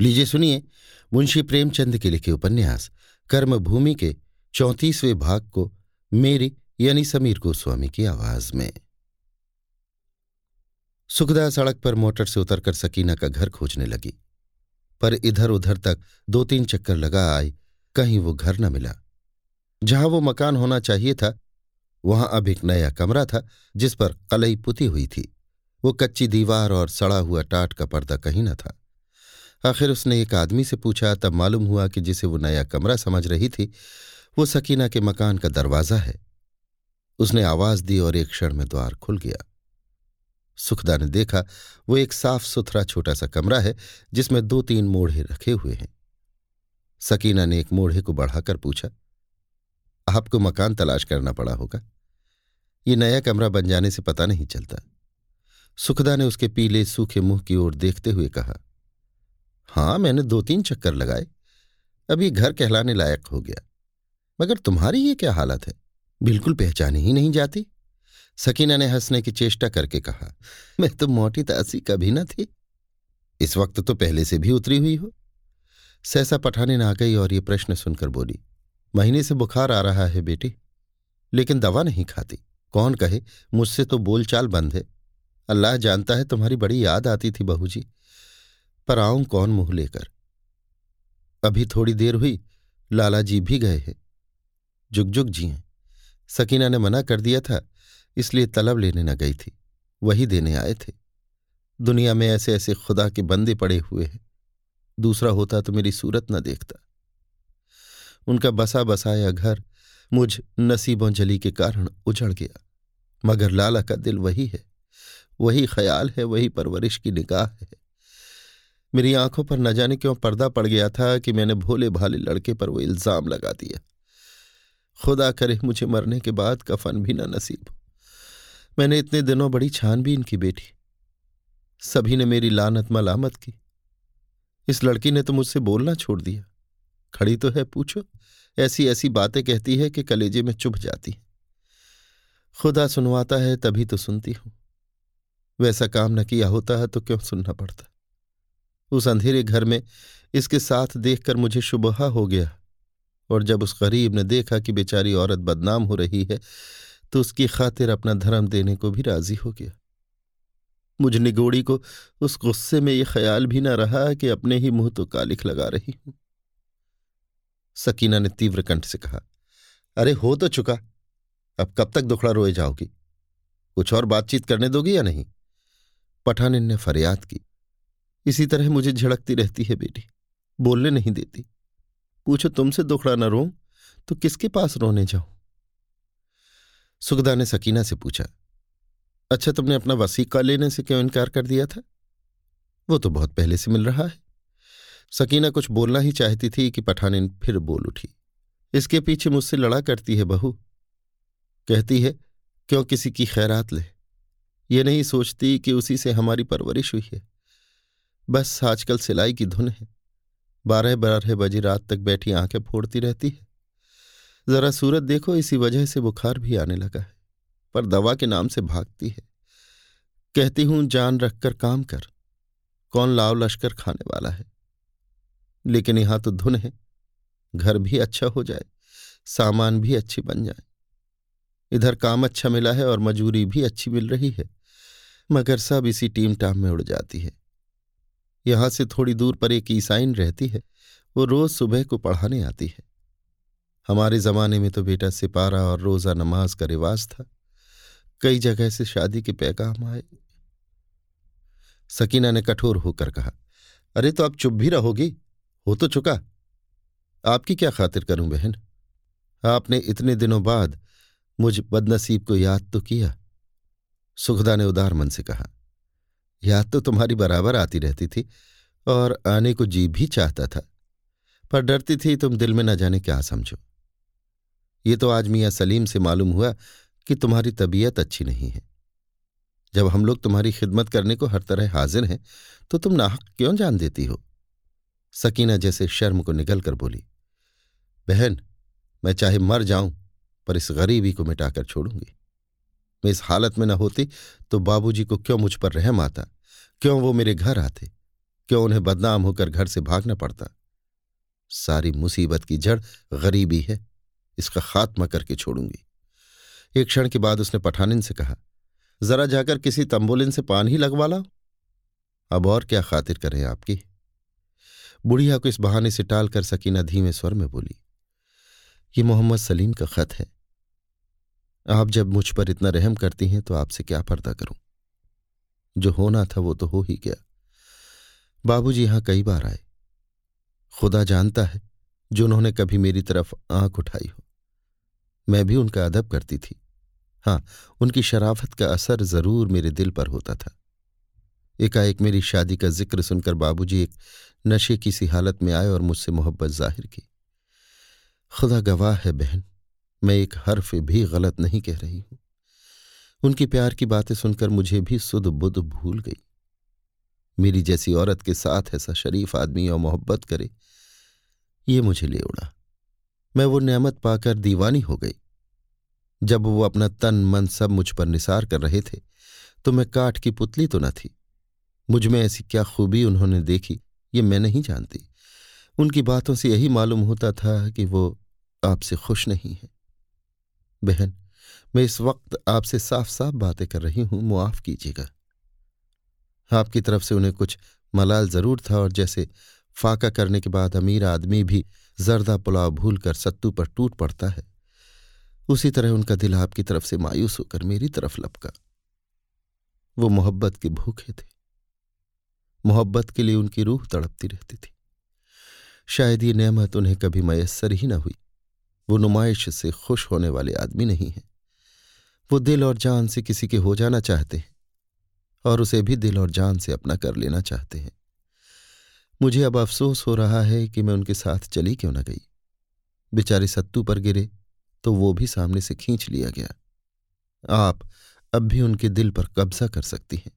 लीजिए सुनिए, मुंशी प्रेमचंद के लिखे उपन्यास, कर्मभूमि के चौंतीसवें भाग को मेरी यानी समीर गोस्वामी की आवाज़ में। सुखदा सड़क पर मोटर से उतरकर सकीना का घर खोजने लगी, पर इधर उधर तक दो तीन चक्कर लगा आई कहीं वो घर न मिला। जहाँ वो मकान होना चाहिए था, वहाँ अब एक नया कमरा था, जिस पर कलई पुती हुई थी। वो कच्ची दीवार और सड़ा हुआ टाट का पर्दा कहीं न था। आखिर उसने एक आदमी से पूछा, तब मालूम हुआ कि जिसे वो नया कमरा समझ रही थी, वो सकीना के मकान का दरवाज़ा है। उसने आवाज़ दी और एक क्षण में द्वार खुल गया। सुखदा ने देखा, वो एक साफ़ सुथरा छोटा सा कमरा है, जिसमें दो तीन मोढ़े रखे हुए हैं। सकीना ने एक मोढ़े को बढ़ाकर पूछा, आपको मकान तलाश करना पड़ा होगा? ये नया कमरा बन जाने से पता नहीं चलता। सुखदा ने उसके पीले, सूखे मुँह की ओर देखते हुए कहा हाँ, मैंने दो तीन चक्कर लगाए। अभी घर कहलाने लायक हो गया। मगर तुम्हारी ये क्या हालत है? बिल्कुल पहचानी ही नहीं जाती। सकीना ने हंसने की चेष्टा करके कहा, मैं तो मोटी तासी कभी न थी। इस वक्त तो पहले से भी उतरी हुई हो। सहसा पठाने ना गई और ये प्रश्न सुनकर बोली, महीने से बुखार आ रहा है बेटी, लेकिन दवा नहीं खाती। कौन कहे, मुझसे तो बोलचाल बंद है। अल्लाह जानता है तुम्हारी बड़ी याद आती थी बहू जी। पर आऊँ कौन मुँह लेकर? अभी थोड़ी देर हुई, लाला जी भी गए हैं। जुगजुग जुग जी हैं सकीना ने मना कर दिया था, इसलिए तलब लेने न गई थी। वही देने आए थे। दुनिया में ऐसे ऐसे खुदा के बंदे पड़े हुए हैं। दूसरा होता तो मेरी सूरत न देखता। उनका बसा बसाया घर मुझ नसीबों जली के कारण उजड़ गया। मगर लाला का दिल वही है। वही ख्याल है, वही परवरिश की निगाह है। मेरी आँखों पर न जाने क्यों पर्दा पड़ गया था कि मैंने भोले भाले लड़के पर वो इल्ज़ाम लगा दिया। खुदा करे मुझे मरने के बाद कफन भी न नसीब हो। मैंने इतने दिनों बड़ी छानबीन की बेटी। सभी ने मेरी लानत मलामत की। इस लड़की ने तो मुझसे बोलना छोड़ दिया। खड़ी तो है, पूछो। ऐसी ऐसी बातें कहती है कि कलेजे में चुभ जाती है। खुदा सुनवाता है तभी तो सुनती हूँ। वैसा काम न किया होता है तो क्यों सुनना पड़ता? उस अंधेरे घर में इसके साथ देखकर मुझे शुबहा हो गया। और जब उस गरीब ने देखा कि बेचारी औरत बदनाम हो रही है तो उसकी खातिर अपना धर्म देने को भी राज़ी हो गया। मुझ निगोड़ी को उस गुस्से में यह ख्याल भी ना रहा कि अपने ही मुँह तो कालिख लगा रही हूँ। सकीना ने तीव्र कंठ से कहा, अरे, हो तो चुका। अब कब तक दुखड़ा रोए जाओगी? कुछ और बातचीत करने दोगी या नहीं? पठानिन ने फरियाद की। इसी तरह मुझे झड़कती रहती है बेटी। बोलने नहीं देती। पूछो तुमसे दुखड़ा न रो तो किसके पास रोने जाऊँ? सुखदा ने सकीना से पूछा अच्छा तुमने अपना वसीका लेने से क्यों इनकार कर दिया था? वो तो बहुत पहले से मिल रहा है। सकीना कुछ बोलना ही चाहती थी कि पठानिन फिर बोल उठी। इसके पीछे मुझसे लड़ा करती है बहू। कहती है, क्यों किसी की खैरात ले? ये नहीं सोचती कि उसी से हमारी परवरिश हुई है। बस आजकल सिलाई की धुन है। बारह बारह बजे रात तक बैठी आँखें फोड़ती रहती है। जरा सूरत देखो, इसी वजह से बुखार भी आने लगा है, पर दवा के नाम से भागती है। कहती हूँ, जान रखकर काम कर। कौन लाव लश्कर खाने वाला है? लेकिन यहाँ तो धुन है। घर भी अच्छा हो जाए, सामान भी अच्छी बन जाए। इधर काम अच्छा मिला है और मजूरी भी अच्छी मिल रही है, मगर सब इसी टीम टाम में उड़ जाती है। यहाँ से थोड़ी दूर पर एक ईसाइन रहती है, वो रोज सुबह को पढ़ाने आती है। हमारे जमाने में तो बेटा सिपारा और रोजा नमाज़ का रिवाज था। कई जगह से शादी के पैगाम आए। सकीना ने कठोर होकर कहा, अरे तो आप चुप भी रहोगी? हो तो चुका। आपकी क्या खातिर करूँ बहन? आपने इतने दिनों बाद मुझ बदनसीब को याद तो किया? सुखदा ने उदार मन से कहा याद तो तुम्हारी बराबर आती रहती थी और आने को जी भी चाहता था, पर डरती थी तुम दिल में न जाने क्या समझो। ये तो आज मियाँ सलीम से मालूम हुआ कि तुम्हारी तबीयत अच्छी नहीं है। जब हम लोग तुम्हारी खिदमत करने को हर तरह हाजिर हैं तो तुम नाहक क्यों जान देती हो? सकीना जैसे शर्म को निगल कर बोली, बहन, मैं चाहे मर जाऊँ, पर इस गरीबी को मिटाकर छोड़ूँगी। मैं इस हालत में न होती तो बाबूजी को क्यों मुझ पर रहम आता? क्यों वो मेरे घर आते? क्यों उन्हें बदनाम होकर घर से भागना पड़ता? सारी मुसीबत की जड़ गरीबी है, इसका खात्मा करके छोड़ूँगी। एक क्षण के बाद उसने पठानिन से कहा, जरा जाकर किसी तंबोलिन से पान ही लगवा लाओ। अब और क्या खातिर करें आपकी? बुढ़िया को इस बहाने से टाल कर सकीना धीमे स्वर में बोली, ये मोहम्मद सलीम का खत है। आप जब मुझ पर इतना रहम करती हैं तो आपसे क्या पर्दा करूँ? जो होना था, वो तो हो ही गया। बाबूजी यहाँ कई बार आए। खुदा जानता है, जो उन्होंने कभी मेरी तरफ़ आँख उठाई हो। मैं भी उनका अदब करती थी। हाँ उनकी शराफत का असर ज़रूर मेरे दिल पर होता था। एकाएक मेरी शादी का ज़िक्र सुनकर बाबूजी एक नशे की सी हालत में आए और मुझसे मोहब्बत ज़ाहिर की। खुदा गवाह है, बहन। मैं एक हर्फ भी गलत नहीं कह रही हूँ। उनकी प्यार की बातें सुनकर मुझे भी सुध बुध भूल गई। मेरी जैसी औरत के साथ ऐसा शरीफ आदमी और मोहब्बत करे, ये मुझे ले उड़ा। मैं वो नेमत पाकर दीवानी हो गई। जब वो अपना तन मन सब मुझ पर निसार कर रहे थे तो मैं काठ की पुतली तो न थी। मुझमें ऐसी क्या खूबी उन्होंने देखी, ये मैं नहीं जानती। उनकी बातों से यही मालूम होता था कि वो आपसे खुश नहीं है। बहन, मैं इस वक्त आपसे साफ़ साफ़ बातें कर रही हूँ, मुआफ कीजिएगा। आपकी तरफ़ से उन्हें कुछ मलाल ज़रूर था और जैसे फाका करने के बाद अमीर आदमी भी जरदा पुलाव भूल कर सत्तू पर टूट पड़ता है, उसी तरह उनका दिल आपकी तरफ़ से मायूस होकर मेरी तरफ़ लपका। वो मोहब्बत के भूखे थे। मोहब्बत के लिए उनकी रूह तड़पती रहती थी। शायद ये नेमत उन्हें कभी मयसर ही न हुई। वो नुमाइश से खुश होने वाले आदमी नहीं है। वो दिल और जान से किसी के हो जाना चाहते हैं और उसे भी दिल और जान से अपना कर लेना चाहते हैं। मुझे अब अफसोस हो रहा है कि मैं उनके साथ चली क्यों न गई। बेचारे सत्तू पर गिरे तो वो भी सामने से खींच लिया गया। आप अब भी उनके दिल पर कब्जा कर सकती हैं।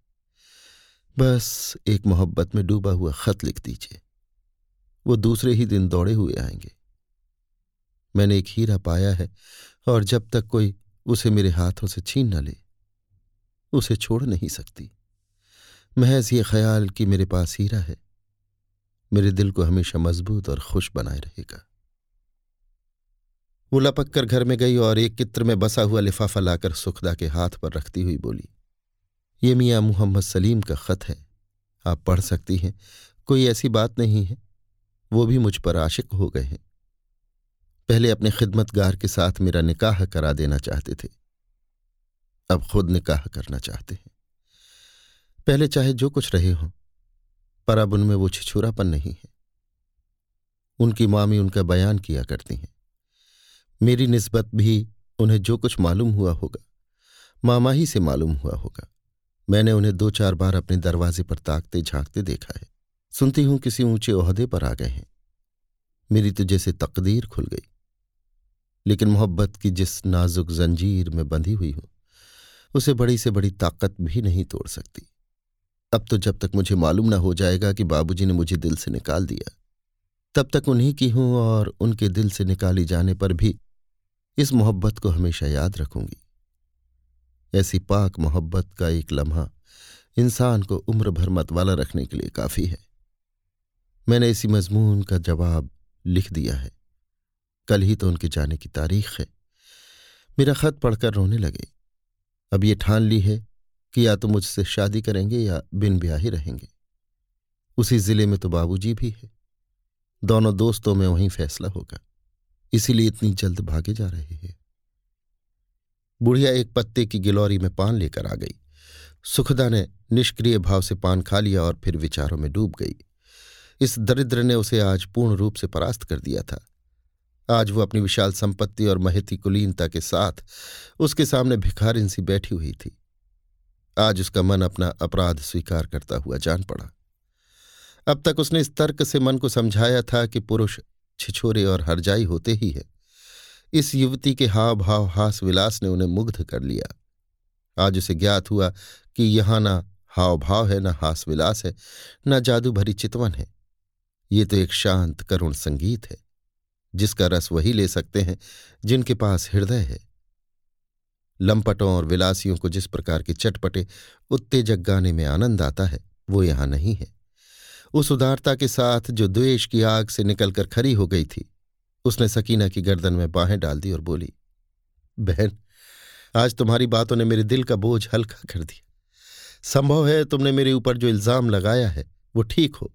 बस एक मोहब्बत में डूबा हुआ खत लिख दीजिए। वो दूसरे ही दिन दौड़े हुए आएँगे। मैंने एक हीरा पाया है और जब तक कोई उसे मेरे हाथों से छीन न ले, उसे छोड़ नहीं सकती। महज ये ख्याल कि मेरे पास हीरा है, मेरे दिल को हमेशा मज़बूत और खुश बनाए रहेगा। वो लपक कर घर में गई और एक चित्र में बसा हुआ लिफाफा लाकर सुखदा के हाथ पर रखती हुई बोली, ये मियाँ मोहम्मद सलीम का खत है। आप पढ़ सकती हैं, कोई ऐसी बात नहीं है। वो भी मुझ पर आशिक हो गए हैं। पहले अपने खिदमतगार के साथ मेरा निकाह करा देना चाहते थे। अब खुद निकाह करना चाहते हैं। पहले चाहे जो कुछ रहे हों, पर अब उनमें वो छिछुरापन नहीं है। उनकी मामी उनका बयान किया करती हैं। मेरी निस्बत भी उन्हें जो कुछ मालूम हुआ होगा, मामा ही से मालूम हुआ होगा। मैंने उन्हें दो चार बार अपने दरवाजे पर ताकते झांकते देखा है। सुनती हूँ किसी ऊँचे ओहदे पर आ गए हैं। मेरी तो जैसे तकदीर खुल गई। लेकिन मोहब्बत की जिस नाजुक जंजीर में बंधी हुई हूँ, उसे बड़ी से बड़ी ताकत भी नहीं तोड़ सकती। अब तो जब तक मुझे मालूम ना हो जाएगा कि बाबूजी ने मुझे दिल से निकाल दिया, तब तक उन्हीं की हूँ और उनके दिल से निकाली जाने पर भी इस मोहब्बत को हमेशा याद रखूँगी। ऐसी पाक मोहब्बत का एक लम्हा इंसान को उम्र भर मतवाला रखने के लिए काफ़ी है। मैंने इसी मजमून का जवाब लिख दिया है। कल ही तो उनके जाने की तारीख है। मेरा खत पढ़कर रोने लगे। अब ये ठान ली है कि या तो मुझसे शादी करेंगे या बिन ब्याह ही रहेंगे। उसी ज़िले में तो बाबूजी भी है। दोनों दोस्तों में वहीं फैसला होगा। इसीलिए इतनी जल्द भागे जा रहे हैं। बुढ़िया एक पत्ते की गिलौरी में पान लेकर आ गई। सुखदा ने निष्क्रिय भाव से पान खा लिया और फिर विचारों में डूब गई। इस दरिद्र ने उसे आज पूर्ण रूप से परास्त कर दिया था। आज वो अपनी विशाल संपत्ति और महती कुलीनता के साथ उसके सामने भिखारिन सी बैठी हुई थी। आज उसका मन अपना अपराध स्वीकार करता हुआ जान पड़ा। अब तक उसने इस तर्क से मन को समझाया था कि पुरुष छिछोरे और हरजाई होते ही है। इस युवती के हाव भाव हास विलास ने उन्हें मुग्ध कर लिया। आज उसे ज्ञात हुआ कि यहाँ ना हाव भाव है, न हास विलास है, न जादू भरी चितवन है। ये तो एक शांत, करुण संगीत है। जिसका रस वही ले सकते हैं जिनके पास हृदय है। लंपटों और विलासियों को जिस प्रकार के चटपटे, उत्तेजक गाने में आनंद आता है, वो यहाँ नहीं है। उस उदारता के साथ जो द्वेष की आग से निकलकर खड़ी हो गई थी, उसने सकीना की गर्दन में बाहें डाल दी और बोली, बहन, आज तुम्हारी बातों ने मेरे दिल का बोझ हल्का कर दिया। संभव है तुमने मेरे ऊपर जो इल्ज़ाम लगाया है, वो ठीक हो।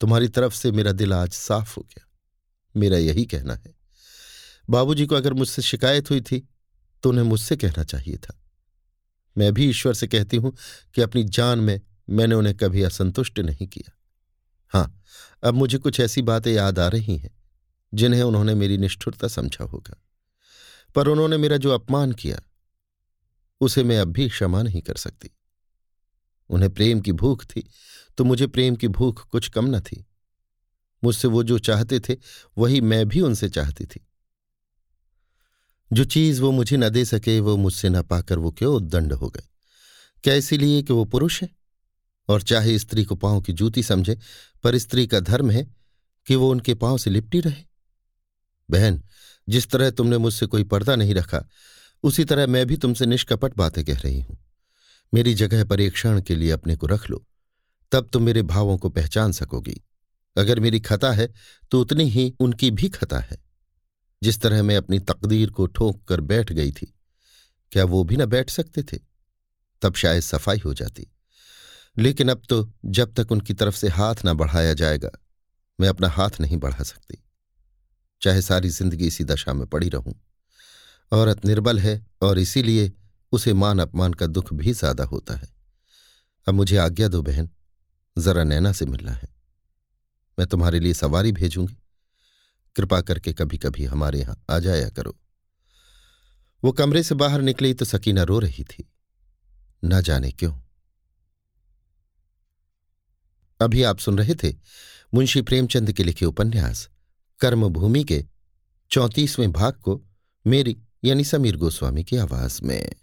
तुम्हारी तरफ़ से मेरा दिल आज साफ़ हो गया। मेरा यही कहना है। बाबूजी को अगर मुझसे शिकायत हुई थी तो उन्हें मुझसे कहना चाहिए था। मैं भी ईश्वर से कहती हूँ कि अपनी जान में मैंने उन्हें कभी असंतुष्ट नहीं किया। हाँ, अब मुझे कुछ ऐसी बातें याद आ रही हैं, जिन्हें उन्होंने मेरी निष्ठुरता समझा होगा। पर उन्होंने मेरा जो अपमान किया, उसे मैं अब भी क्षमा नहीं कर सकती। उन्हें प्रेम की भूख थी तो मुझे प्रेम की भूख कुछ कम न थी। मुझसे वो जो चाहते थे, वही मैं भी उनसे चाहती थी। जो चीज़ वो मुझे न दे सके, वो मुझसे न पाकर वो क्यों उद्दंड हो गए? क्या इसीलिए कि वो पुरुष है? और चाहे स्त्री को पाँव की जूती समझे, पर स्त्री का धर्म है कि वो उनके पाँव से लिपटी रहे। बहन, जिस तरह तुमने मुझसे कोई पर्दा नहीं रखा, उसी तरह मैं भी तुमसे निष्कपट बातें कह रही हूँ। मेरी जगह पर एक क्षण के लिए अपने को रख लो, तब तुम मेरे भावों को पहचान सकोगी। अगर मेरी खता है तो उतनी ही उनकी भी खता है। जिस तरह मैं अपनी तकदीर को ठोंक कर बैठ गई थी, क्या वो भी न बैठ सकते थे? तब शायद सफ़ाई हो जाती। लेकिन अब तो जब तक उनकी तरफ़ से हाथ न बढ़ाया जाएगा, मैं अपना हाथ नहीं बढ़ा सकती। चाहे सारी ज़िंदगी इसी दशा में पड़ी रहूँ। औरत निर्बल है और इसीलिए उसे मान अपमान का दुख भी ज़्यादा होता है। अब मुझे आज्ञा दो बहन, जरा नैना से मिलना है। मैं तुम्हारे लिए सवारी भेजूँगी। कृपा करके कभी कभी हमारे यहाँ आ जाया करो। वो कमरे से बाहर निकली तो सकीना रो रही थी। न जाने क्यों? अभी आप सुन रहे थे मुंशी प्रेमचंद के लिखे उपन्यास, कर्मभूमि के चौंतीसवें भाग को मेरी यानी समीर गोस्वामी की आवाज़ में।